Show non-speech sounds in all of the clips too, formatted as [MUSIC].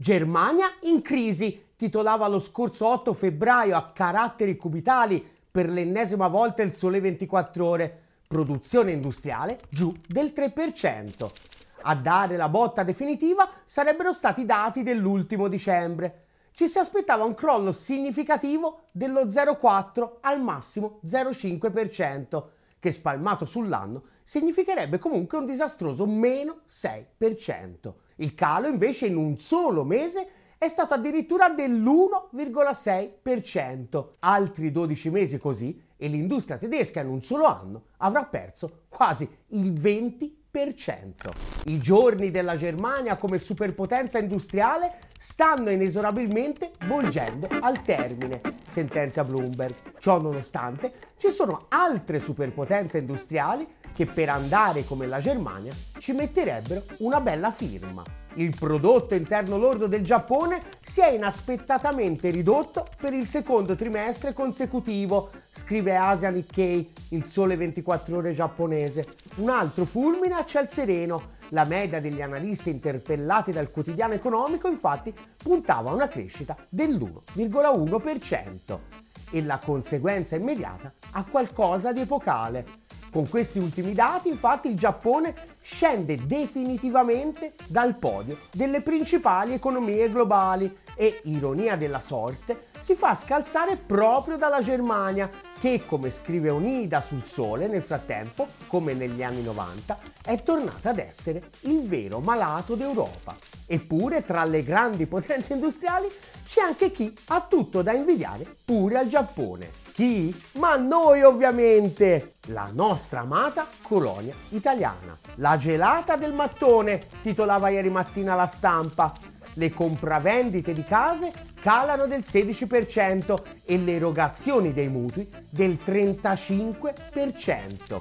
Germania in crisi, titolava lo scorso 8 febbraio a caratteri cubitali per l'ennesima volta il Sole 24 ore. Produzione industriale giù del 3%. A dare la botta definitiva sarebbero stati i dati dell'ultimo dicembre. Ci si aspettava un crollo significativo dello 0,4 al massimo 0,5%, che spalmato sull'anno significherebbe comunque un disastroso meno 6%. Il calo invece in un solo mese è stato addirittura dell'1,6%. Altri 12 mesi così e l'industria tedesca in un solo anno avrà perso quasi il 20%. I giorni della Germania come superpotenza industriale stanno inesorabilmente volgendo al termine, sentenzia Bloomberg. Ciò nonostante, ci sono altre superpotenze industriali che per andare come la Germania ci metterebbero una bella firma. Il prodotto interno lordo del Giappone si è inaspettatamente ridotto per il secondo trimestre consecutivo, scrive Asia Nikkei, il sole 24 ore giapponese. Un altro fulmine a ciel sereno. La media degli analisti interpellati dal quotidiano economico infatti puntava a una crescita dell'1,1% e la conseguenza immediata a qualcosa di epocale con questi ultimi dati, infatti, il Giappone scende definitivamente dal podio delle principali economie globali e, ironia della sorte, si fa scalzare proprio dalla Germania, che, come scrive Onida sul Sole, nel frattempo, come negli anni 90, è tornata ad essere il vero malato d'Europa. Eppure, tra le grandi potenze industriali, c'è anche chi ha tutto da invidiare pure al Giappone. Chi? Ma noi ovviamente! La nostra amata colonia italiana. La gelata del mattone, titolava ieri mattina la stampa. Le compravendite di case calano del 16% e le erogazioni dei mutui del 35%.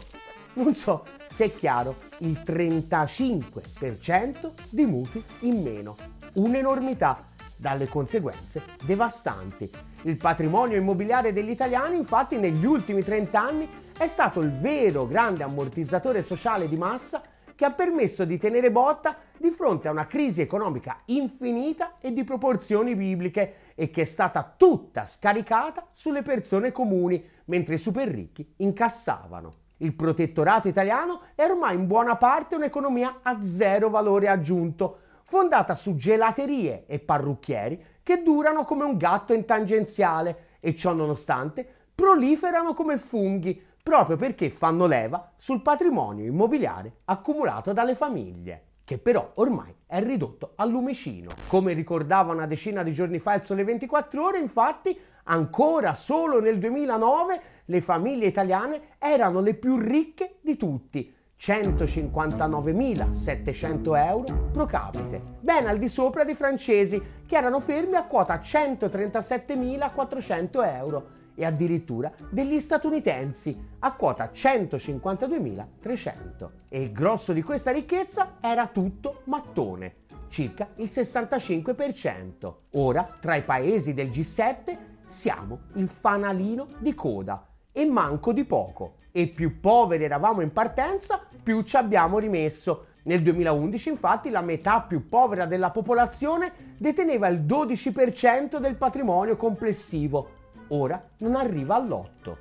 Non so se è chiaro, il 35% di mutui in meno. Un'enormità dalle conseguenze devastanti. Il patrimonio immobiliare degli italiani infatti negli ultimi 30 anni è stato il vero grande ammortizzatore sociale di massa che ha permesso di tenere botta di fronte a una crisi economica infinita e di proporzioni bibliche e che è stata tutta scaricata sulle persone comuni, mentre i super ricchi incassavano. Il protettorato italiano è ormai in buona parte un'economia a zero valore aggiunto, fondata su gelaterie e parrucchieri che durano come un gatto in tangenziale e ciò nonostante proliferano come funghi proprio perché fanno leva sul patrimonio immobiliare accumulato dalle famiglie che però ormai è ridotto al lumicino. Come ricordava una decina di giorni fa il Sole 24 Ore, infatti, ancora solo nel 2009 le famiglie italiane erano le più ricche di tutti, 159.700 euro pro capite, ben al di sopra dei francesi che erano fermi a quota 137.400 euro e addirittura degli statunitensi a quota 152.300. E il grosso di questa ricchezza era tutto mattone, circa il 65%. Ora, tra i paesi del G7, siamo il fanalino di coda e manco di poco e più poveri eravamo in partenza, più ci abbiamo rimesso. Nel 2011 infatti la metà più povera della popolazione deteneva il 12% del patrimonio complessivo. Ora non arriva all'8%.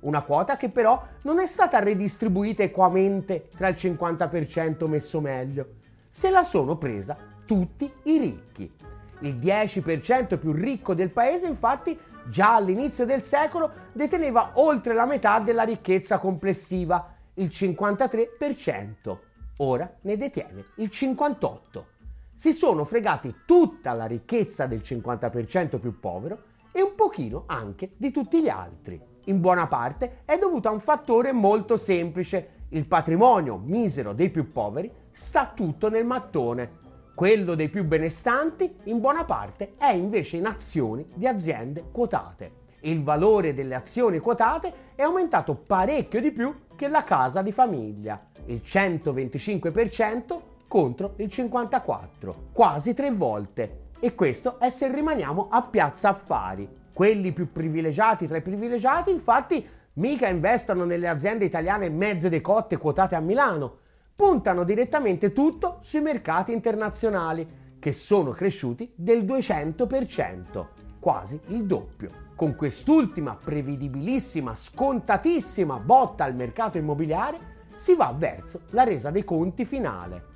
Una quota che però non è stata redistribuita equamente tra il 50% messo meglio. Se la sono presa tutti i ricchi. Il 10% più ricco del paese infatti già all'inizio del secolo deteneva oltre la metà della ricchezza complessiva, il 53%. Ora ne detiene il 58%. Si sono fregati tutta la ricchezza del 50% più povero e un pochino anche di tutti gli altri. In buona parte è dovuto a un fattore molto semplice. Il patrimonio misero dei più poveri sta tutto nel mattone quello dei più benestanti, in buona parte, è invece in azioni di aziende quotate. Il valore delle azioni quotate è aumentato parecchio di più che la casa di famiglia, il 125% contro il 54%, quasi tre volte. E questo è se rimaniamo a piazza affari. Quelli più privilegiati tra i privilegiati, infatti, mica investono nelle aziende italiane mezze decotte quotate a Milano, puntano direttamente tutto sui mercati internazionali, che sono cresciuti del 200%, quasi il doppio. Con quest'ultima prevedibilissima, scontatissima botta al mercato immobiliare si va verso la resa dei conti finale.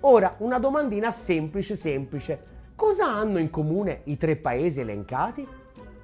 Ora, una domandina semplice semplice. Cosa hanno in comune i tre paesi elencati?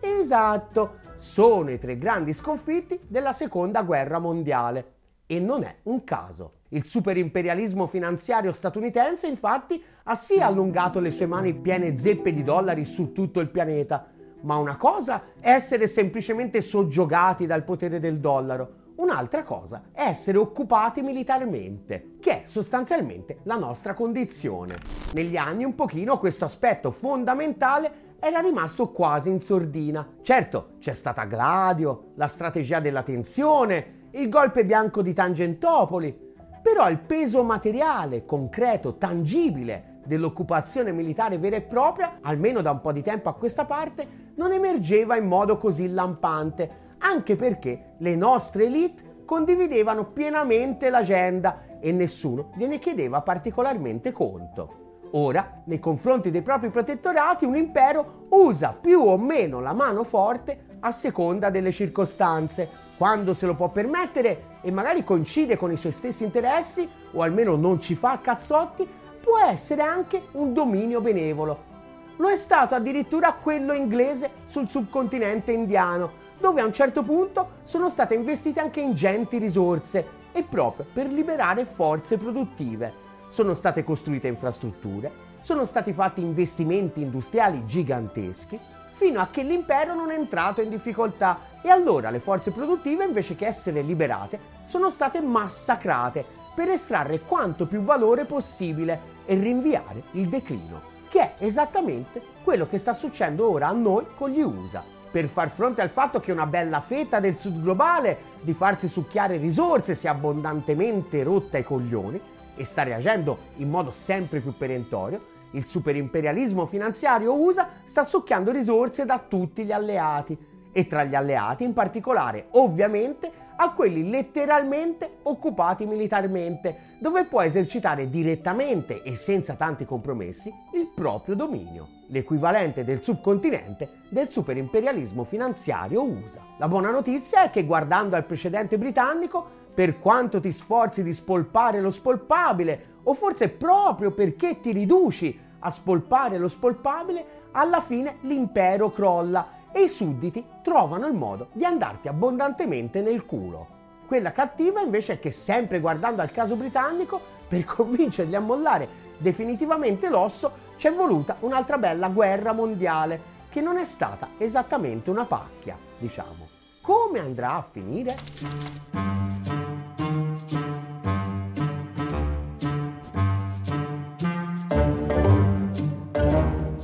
Esatto, sono i tre grandi sconfitti della seconda guerra mondiale. E non è un caso. Il superimperialismo finanziario statunitense infatti ha sì allungato le sue mani piene zeppe di dollari su tutto il pianeta, ma una cosa è essere semplicemente soggiogati dal potere del dollaro, Un'altra cosa è essere occupati militarmente, che è sostanzialmente la nostra condizione. Negli anni un pochino questo aspetto fondamentale era rimasto quasi in sordina. Certo, c'è stata Gladio, la strategia della tensione, il golpe bianco di Tangentopoli, però il peso materiale, concreto, tangibile dell'occupazione militare vera e propria, almeno da un po' di tempo a questa parte, non emergeva in modo così lampante, anche perché le nostre elite condividevano pienamente l'agenda e nessuno gliene chiedeva particolarmente conto. Ora, nei confronti dei propri protettorati, un impero usa più o meno la mano forte a seconda delle circostanze, quando se lo può permettere e magari coincide con i suoi stessi interessi, o almeno non ci fa cazzotti, può essere anche un dominio benevolo. Lo è stato addirittura quello inglese sul subcontinente indiano, dove a un certo punto sono state investite anche ingenti risorse e proprio per liberare forze produttive. Sono state costruite infrastrutture, sono stati fatti investimenti industriali giganteschi, fino a che l'impero non è entrato in difficoltà e allora le forze produttive invece che essere liberate sono state massacrate per estrarre quanto più valore possibile e rinviare il declino, che è esattamente quello che sta succedendo ora a noi con gli USA per far fronte al fatto che una bella fetta del sud globale di farsi succhiare risorse si è abbondantemente rotta i coglioni e sta reagendo in modo sempre più perentorio, il superimperialismo finanziario USA sta succhiando risorse da tutti gli alleati e tra gli alleati in particolare ovviamente a quelli letteralmente occupati militarmente, dove può esercitare direttamente e senza tanti compromessi il proprio dominio, l'equivalente del subcontinente del superimperialismo finanziario USA. La buona notizia è che guardando al precedente britannico, per quanto ti sforzi di spolpare lo spolpabile, o forse proprio perché ti riduci a spolpare lo spolpabile, alla fine l'impero crolla e i sudditi trovano il modo di andarti abbondantemente nel culo. Quella cattiva invece è che sempre guardando al caso britannico, [LAUGHS] per convincerli a mollare definitivamente l'osso, c'è voluta un'altra bella guerra mondiale, che non è stata esattamente una pacchia, diciamo. Come andrà a finire?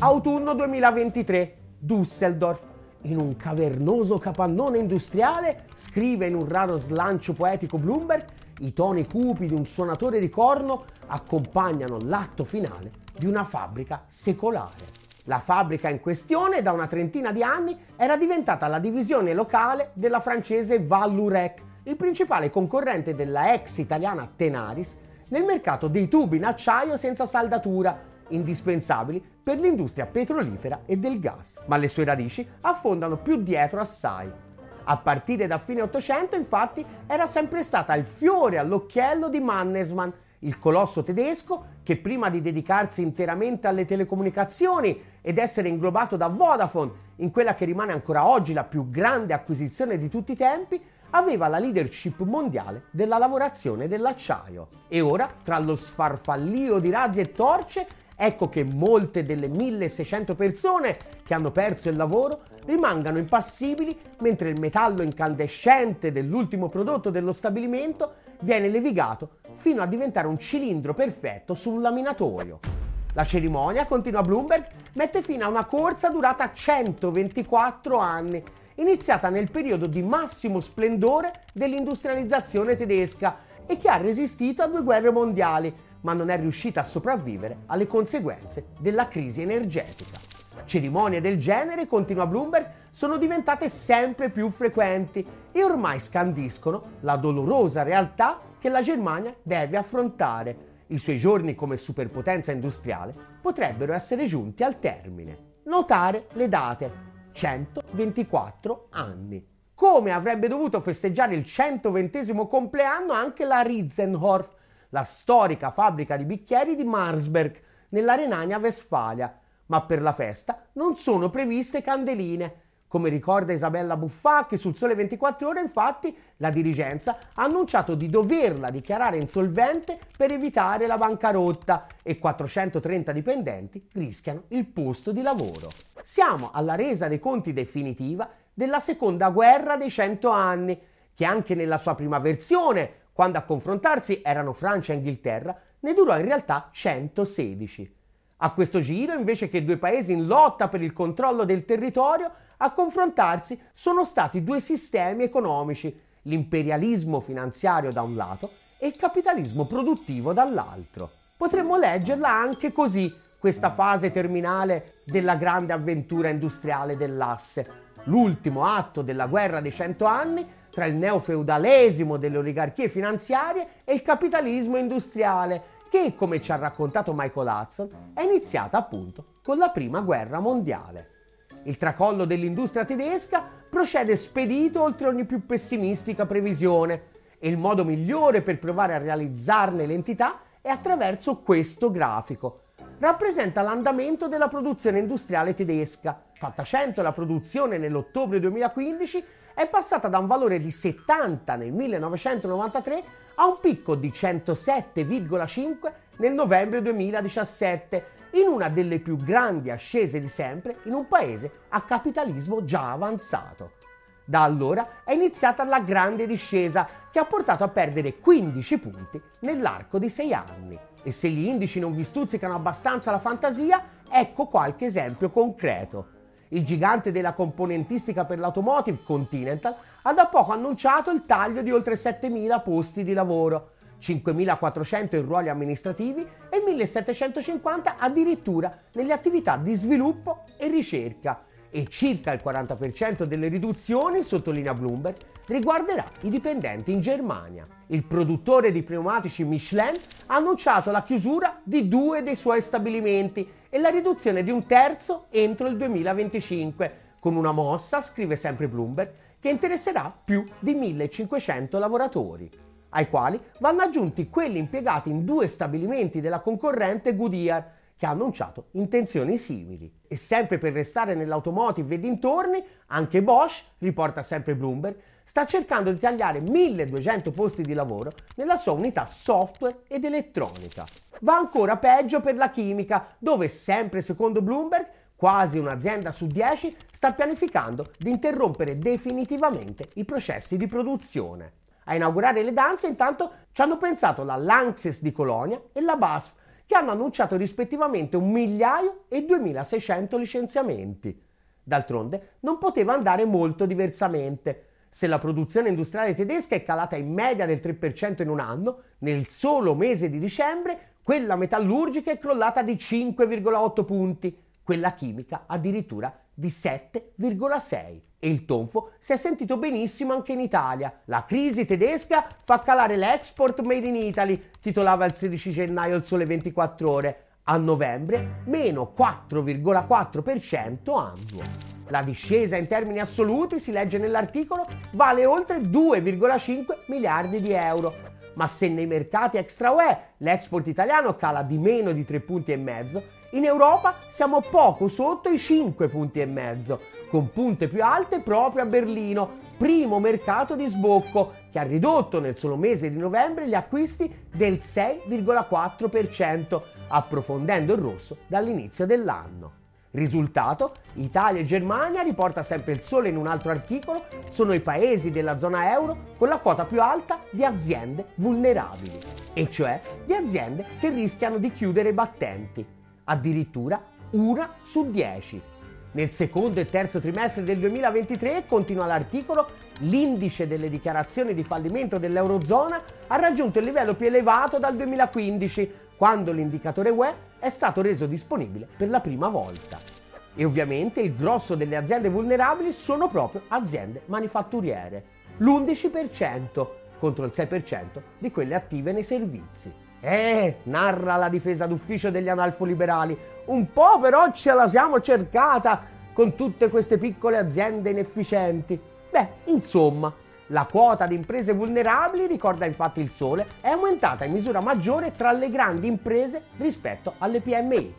Autunno 2023, Düsseldorf in un cavernoso capannone industriale, scrive in un raro slancio poetico Bloomberg, i toni cupi di un suonatore di corno accompagnano l'atto finale di una fabbrica secolare. La fabbrica in questione da una trentina di anni era diventata la divisione locale della francese Vallurec, il principale concorrente della ex italiana Tenaris nel mercato dei tubi in acciaio senza saldatura indispensabili per l'industria petrolifera e del gas, ma le sue radici affondano più dietro assai. A partire da fine Ottocento, infatti, era sempre stata il fiore all'occhiello di Mannesmann, il colosso tedesco che prima di dedicarsi interamente alle telecomunicazioni ed essere inglobato da Vodafone in quella che rimane ancora oggi la più grande acquisizione di tutti i tempi, aveva la leadership mondiale della lavorazione dell'acciaio. E ora, tra lo sfarfallio di razzi e torce, Ecco che molte delle 1600 persone che hanno perso il lavoro rimangano impassibili mentre il metallo incandescente dell'ultimo prodotto dello stabilimento viene levigato fino a diventare un cilindro perfetto sul laminatoio. La cerimonia, continua Bloomberg, mette fine a una corsa durata 124 anni, iniziata nel periodo di massimo splendore dell'industrializzazione tedesca e che ha resistito a due guerre mondiali, ma non è riuscita a sopravvivere alle conseguenze della crisi energetica. Cerimonie del genere, continua Bloomberg, sono diventate sempre più frequenti e ormai scandiscono la dolorosa realtà che la Germania deve affrontare. I suoi giorni come superpotenza industriale potrebbero essere giunti al termine. Notare le date. 124 anni. Come avrebbe dovuto festeggiare il 120 compleanno anche la Riesenhorf, la storica fabbrica di bicchieri di Marsberg, nella Renania-Vestfalia. Ma per la festa non sono previste candeline come ricorda Isabella Buffacchi sul Sole 24 Ore, infatti, la dirigenza ha annunciato di doverla dichiarare insolvente per evitare la bancarotta e 430 dipendenti rischiano il posto di lavoro. Siamo alla resa dei conti definitiva della seconda guerra dei 100 anni, che anche nella sua prima versione, quando a confrontarsi erano Francia e Inghilterra, ne durò in realtà 116. A questo giro, invece che due paesi in lotta per il controllo del territorio, a confrontarsi sono stati due sistemi economici, l'imperialismo finanziario da un lato e il capitalismo produttivo dall'altro. Potremmo leggerla anche così, questa fase terminale della grande avventura industriale dell'asse, l'ultimo atto della guerra dei cento anni tra il neofeudalesimo delle oligarchie finanziarie e il capitalismo industriale, che, come ci ha raccontato Michael Hudson, è iniziata appunto con la prima guerra mondiale. Il tracollo dell'industria tedesca procede spedito oltre ogni più pessimistica previsione e il modo migliore per provare a realizzarne l'entità è attraverso questo grafico. Rappresenta l'andamento della produzione industriale tedesca. Fatta 100 la produzione nell'ottobre 2015 è passata da un valore di 70 nel 1993 a un picco di 107,5 nel novembre 2017 in una delle più grandi ascese di sempre in un paese a capitalismo già avanzato. Da allora è iniziata la grande discesa che ha portato a perdere 15 punti nell'arco di 6 anni. E se gli indici non vi stuzzicano abbastanza la fantasia, ecco qualche esempio concreto. Il gigante della componentistica per l'automotive Continental ha da poco annunciato il taglio di oltre 7.000 posti di lavoro 5.400 in ruoli amministrativi e 1.750 addirittura nelle attività di sviluppo e ricerca e circa il 40% delle riduzioni, sottolinea Bloomberg, riguarderà i dipendenti in Germania. Il produttore di pneumatici Michelin ha annunciato la chiusura di due dei suoi stabilimenti e la riduzione di un terzo entro il 2025, con una mossa, scrive sempre Bloomberg, che interesserà più di 1.500 lavoratori ai quali vanno aggiunti quelli impiegati in due stabilimenti della concorrente Goodyear, che ha annunciato intenzioni simili. E sempre per restare nell'automotive e dintorni, anche Bosch, riporta sempre Bloomberg, sta cercando di tagliare 1200 posti di lavoro nella sua unità software ed elettronica. Va ancora peggio per la chimica, dove sempre secondo Bloomberg quasi un'azienda su 10 sta pianificando di interrompere definitivamente i processi di produzione. A inaugurare le danze intanto ci hanno pensato la Lanxess di Colonia e la BASF, che hanno annunciato rispettivamente un migliaio e 2600 licenziamenti. D'altronde non poteva andare molto diversamente. Se la produzione industriale tedesca è calata in media del 3% in un anno, nel solo mese di dicembre quella metallurgica è crollata di 5,8 punti, quella chimica addirittura di 7,6 e il tonfo si è sentito benissimo anche in Italia. La crisi tedesca fa calare l'export made in Italy, titolava il 16 gennaio il Sole 24 ore. A novembre meno 4,4% annuo. La discesa in termini assoluti, si legge nell'articolo, vale oltre 2,5 miliardi di euro. Ma se nei mercati extra UE l'export italiano cala di meno di 3 punti in Europa siamo poco sotto i 5 punti con punte più alte proprio a Berlino, primo mercato di sbocco, che ha ridotto nel solo mese di novembre gli acquisti del 6,4%, approfondendo il rosso dall'inizio dell'anno. Risultato, Italia e Germania, riporta sempre il sole in un altro articolo, sono i paesi della zona euro con la quota più alta di aziende vulnerabili, e cioè di aziende che rischiano di chiudere i battenti. Addirittura una su dieci. Nel secondo e terzo trimestre del 2023, continua l'articolo, l'indice delle dichiarazioni di fallimento dell'Eurozona ha raggiunto il livello più elevato dal 2015, quando l'indicatore UE è stato reso disponibile per la prima volta. E ovviamente il grosso delle aziende vulnerabili sono proprio aziende manifatturiere, l'11% contro il 6% di quelle attive nei servizi. Eh, narra la difesa d'ufficio degli analfoliberali. Un po' però ce la siamo cercata con tutte queste piccole aziende inefficienti. Beh, insomma, la quota di imprese vulnerabili, ricorda infatti il Sole, è aumentata in misura maggiore tra le grandi imprese rispetto alle PMI.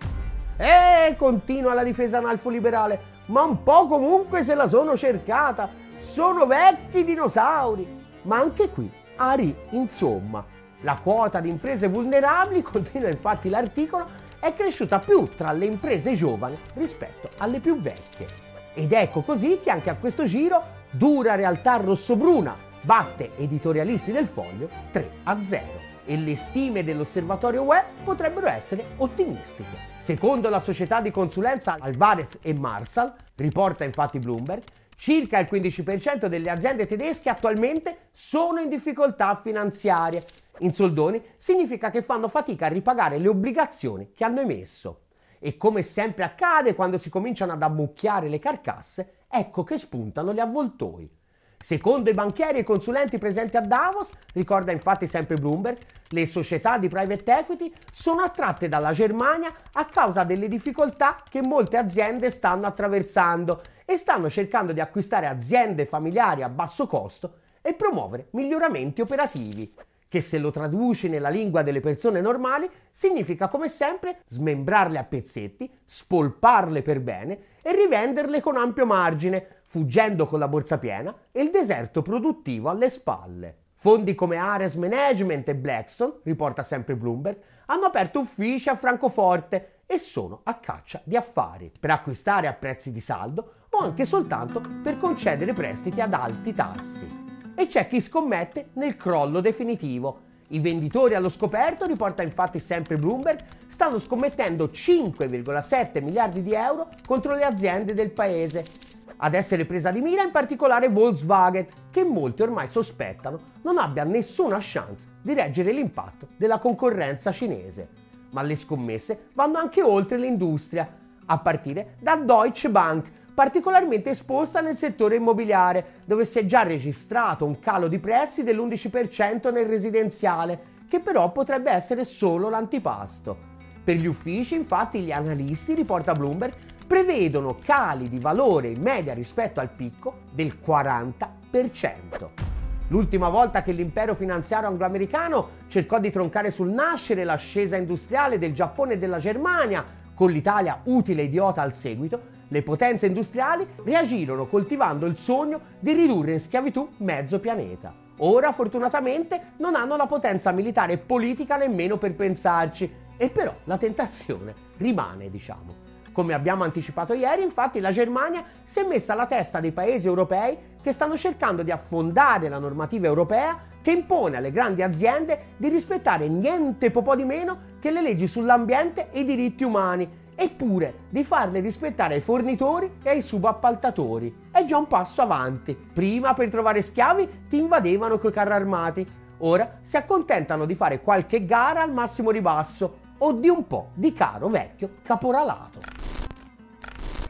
E continua la difesa analfoliberale, ma un po' comunque se la sono cercata. Sono vecchi dinosauri. Ma anche qui, Ari, insomma, la quota di imprese vulnerabili, [LAUGHS] continua infatti l'articolo, è cresciuta più tra le imprese giovani rispetto alle più vecchie. Ed ecco così che anche a questo giro dura realtà rossobruna batte editorialisti del foglio 3 a 0 e le stime dell'osservatorio web potrebbero essere ottimistiche. Secondo la società di consulenza Alvarez e Marsal, riporta infatti Bloomberg, circa il 15% delle aziende tedesche attualmente sono in difficoltà finanziarie. In soldoni significa che fanno fatica a ripagare le obbligazioni che hanno emesso. E come sempre accade quando si cominciano ad ammucchiare le carcasse, ecco che spuntano gli avvoltoi. Secondo i banchieri e consulenti presenti a Davos, ricorda infatti sempre Bloomberg, le società di private equity sono attratte dalla Germania a causa delle difficoltà che molte aziende stanno attraversando e stanno cercando di acquistare aziende familiari a basso costo e promuovere miglioramenti operativi che se lo traduci nella lingua delle persone normali significa come sempre smembrarle a pezzetti, spolparle per bene e rivenderle con ampio margine, fuggendo con la borsa piena e il deserto produttivo alle spalle. Fondi come Ares Management e Blackstone, riporta sempre Bloomberg, hanno aperto uffici a Francoforte e sono a caccia di affari per acquistare a prezzi di saldo o anche soltanto per concedere prestiti ad alti tassi e c'è chi scommette nel crollo definitivo. I venditori allo scoperto, riporta infatti sempre Bloomberg, stanno scommettendo 5,7 miliardi di euro contro le aziende del paese. Ad essere presa di mira in particolare Volkswagen, che molti ormai sospettano non abbia nessuna chance di reggere l'impatto della concorrenza cinese. Ma le scommesse vanno anche oltre l'industria, a partire da Deutsche Bank, particolarmente esposta nel settore immobiliare, dove si è già registrato un calo di prezzi dell'11% nel residenziale, che però potrebbe essere solo l'antipasto. Per gli uffici, infatti, gli analisti, riporta Bloomberg, prevedono cali di valore in media rispetto al picco del 40%. L'ultima volta che l'impero finanziario angloamericano cercò di troncare sul nascere l'ascesa industriale del Giappone e della Germania, con l'Italia utile idiota al seguito, le potenze industriali reagirono coltivando il sogno di ridurre in schiavitù mezzo pianeta. Ora fortunatamente non hanno la potenza militare e politica nemmeno per pensarci, e però la tentazione rimane, diciamo. Come abbiamo anticipato ieri, infatti, la Germania si è messa alla testa dei paesi europei che stanno cercando di affondare la normativa europea che impone alle grandi aziende di rispettare niente po' di meno che le leggi sull'ambiente e i diritti umani eppure di farle rispettare ai fornitori e ai subappaltatori. È già un passo avanti. Prima per trovare schiavi ti invadevano coi carri armati, ora si accontentano di fare qualche gara al massimo ribasso o di un po' di caro vecchio caporalato.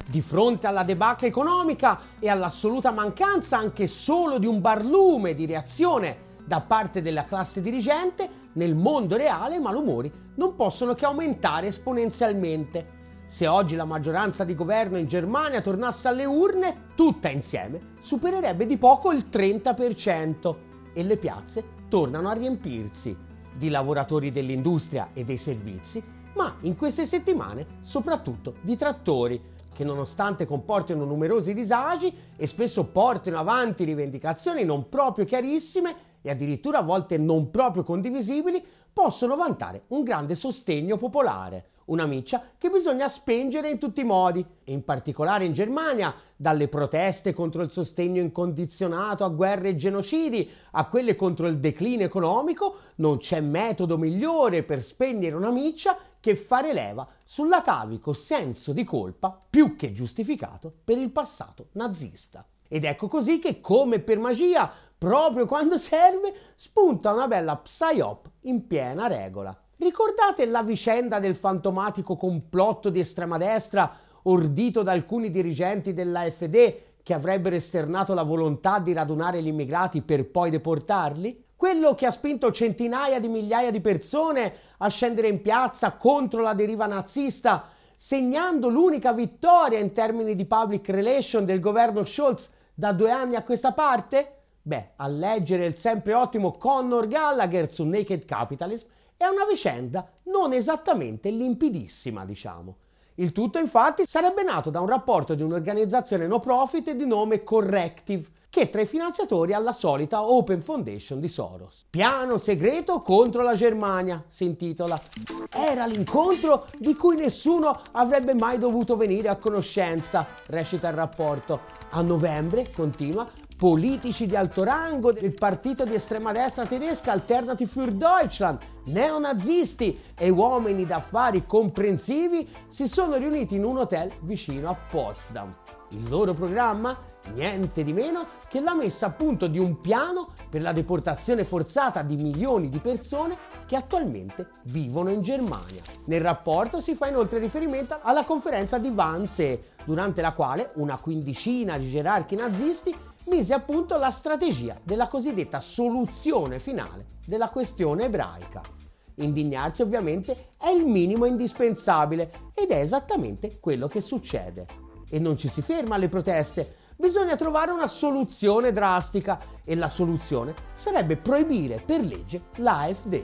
Di fronte alla debacle economica e all'assoluta mancanza anche solo di un barlume di reazione da parte della classe dirigente, nel mondo reale i malumori non possono che aumentare esponenzialmente. Se oggi la maggioranza di governo in Germania tornasse alle urne, tutta insieme, supererebbe di poco il 30% e le piazze tornano a riempirsi di lavoratori dell'industria e dei servizi, ma in queste settimane soprattutto di trattori che nonostante comportino numerosi disagi e spesso portino avanti rivendicazioni non proprio chiarissime e addirittura a volte non proprio condivisibili, possono vantare un grande sostegno popolare una miccia che bisogna spengere in tutti i modi, in particolare in Germania, dalle proteste contro il sostegno incondizionato a guerre e genocidi a quelle contro il declino economico, non c'è metodo migliore per spegnere una miccia che fare leva sull'atavico senso di colpa più che giustificato per il passato nazista. Ed ecco così che, come per magia, proprio quando serve, spunta una bella psyop in piena regola. Ricordate la vicenda del fantomatico complotto di estrema destra ordito da alcuni dirigenti dell'AFD che avrebbero esternato la volontà di radunare gli immigrati per poi deportarli? quello che ha spinto centinaia di migliaia di persone a scendere in piazza contro la deriva nazista, segnando l'unica vittoria in termini di public relation del governo Scholz da due anni a questa parte? Beh, a leggere il sempre ottimo Connor Gallagher su Naked Capitalism è una vicenda non esattamente limpidissima, diciamo. Il tutto infatti sarebbe nato da un rapporto di un'organizzazione no profit di nome Corrective, che tra i finanziatori ha la solita Open Foundation di Soros. Piano segreto contro la Germania, si intitola. Era l'incontro di cui nessuno avrebbe mai dovuto venire a conoscenza, recita il rapporto. A novembre, continua, politici di alto rango del partito di estrema destra tedesca Alternative für Deutschland, neonazisti e uomini d'affari comprensivi si sono riuniti in un hotel vicino a Potsdam. Il loro programma? Niente di meno che la messa a punto di un piano per la deportazione forzata di milioni di persone che attualmente vivono in Germania. Nel rapporto si fa inoltre riferimento alla conferenza di Wannsee, durante la quale una quindicina di gerarchi nazisti mise a punto la strategia della cosiddetta soluzione finale della questione ebraica. Indignarsi ovviamente è il minimo indispensabile ed è esattamente quello che succede. E non ci si ferma alle proteste, bisogna trovare una soluzione drastica e la soluzione sarebbe proibire per legge l'AFD,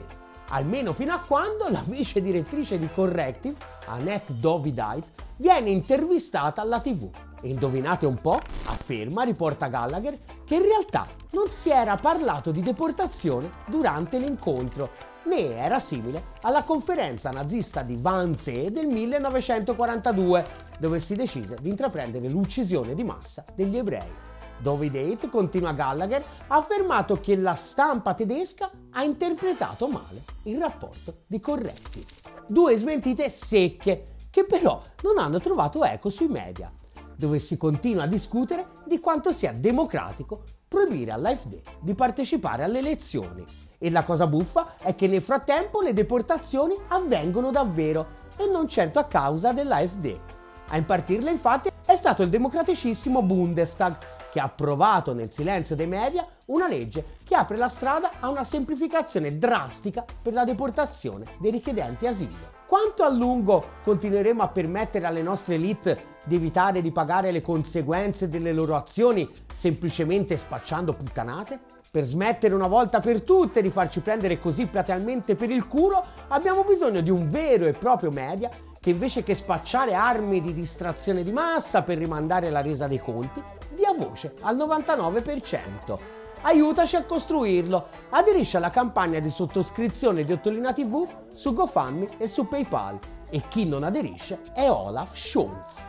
almeno fino a quando la vice direttrice di Corrective, Annette Dovidait, viene intervistata alla TV e indovinate un po', afferma, riporta Gallagher, che in realtà non si era parlato di deportazione durante l'incontro, né era simile alla conferenza nazista di Wannsee del 1942, dove si decise di intraprendere l'uccisione di massa degli ebrei. David Haidt, continua Gallagher, ha affermato che la stampa tedesca ha interpretato male il rapporto di Corretti. Due smentite secche che però non hanno trovato eco sui media dove si continua a discutere di quanto sia democratico proibire all'AfD di partecipare alle elezioni. E la cosa buffa è che nel frattempo le deportazioni avvengono davvero e non certo a causa dell'AfD. A impartirle infatti è stato il democraticissimo Bundestag che ha approvato nel silenzio dei media una legge che apre la strada a una semplificazione drastica per la deportazione dei richiedenti asilo. Quanto a lungo continueremo a permettere alle nostre elite di evitare di pagare le conseguenze delle loro azioni semplicemente spacciando puttanate? Per smettere una volta per tutte di farci prendere così platealmente per il culo, abbiamo bisogno di un vero e proprio media che invece che spacciare armi di distrazione di massa per rimandare la resa dei conti, dia voce al 99% aiutaci a costruirlo. Aderisci alla campagna di sottoscrizione di Ottolina TV su GoFundMe e su PayPal. E chi non aderisce è Olaf Scholz.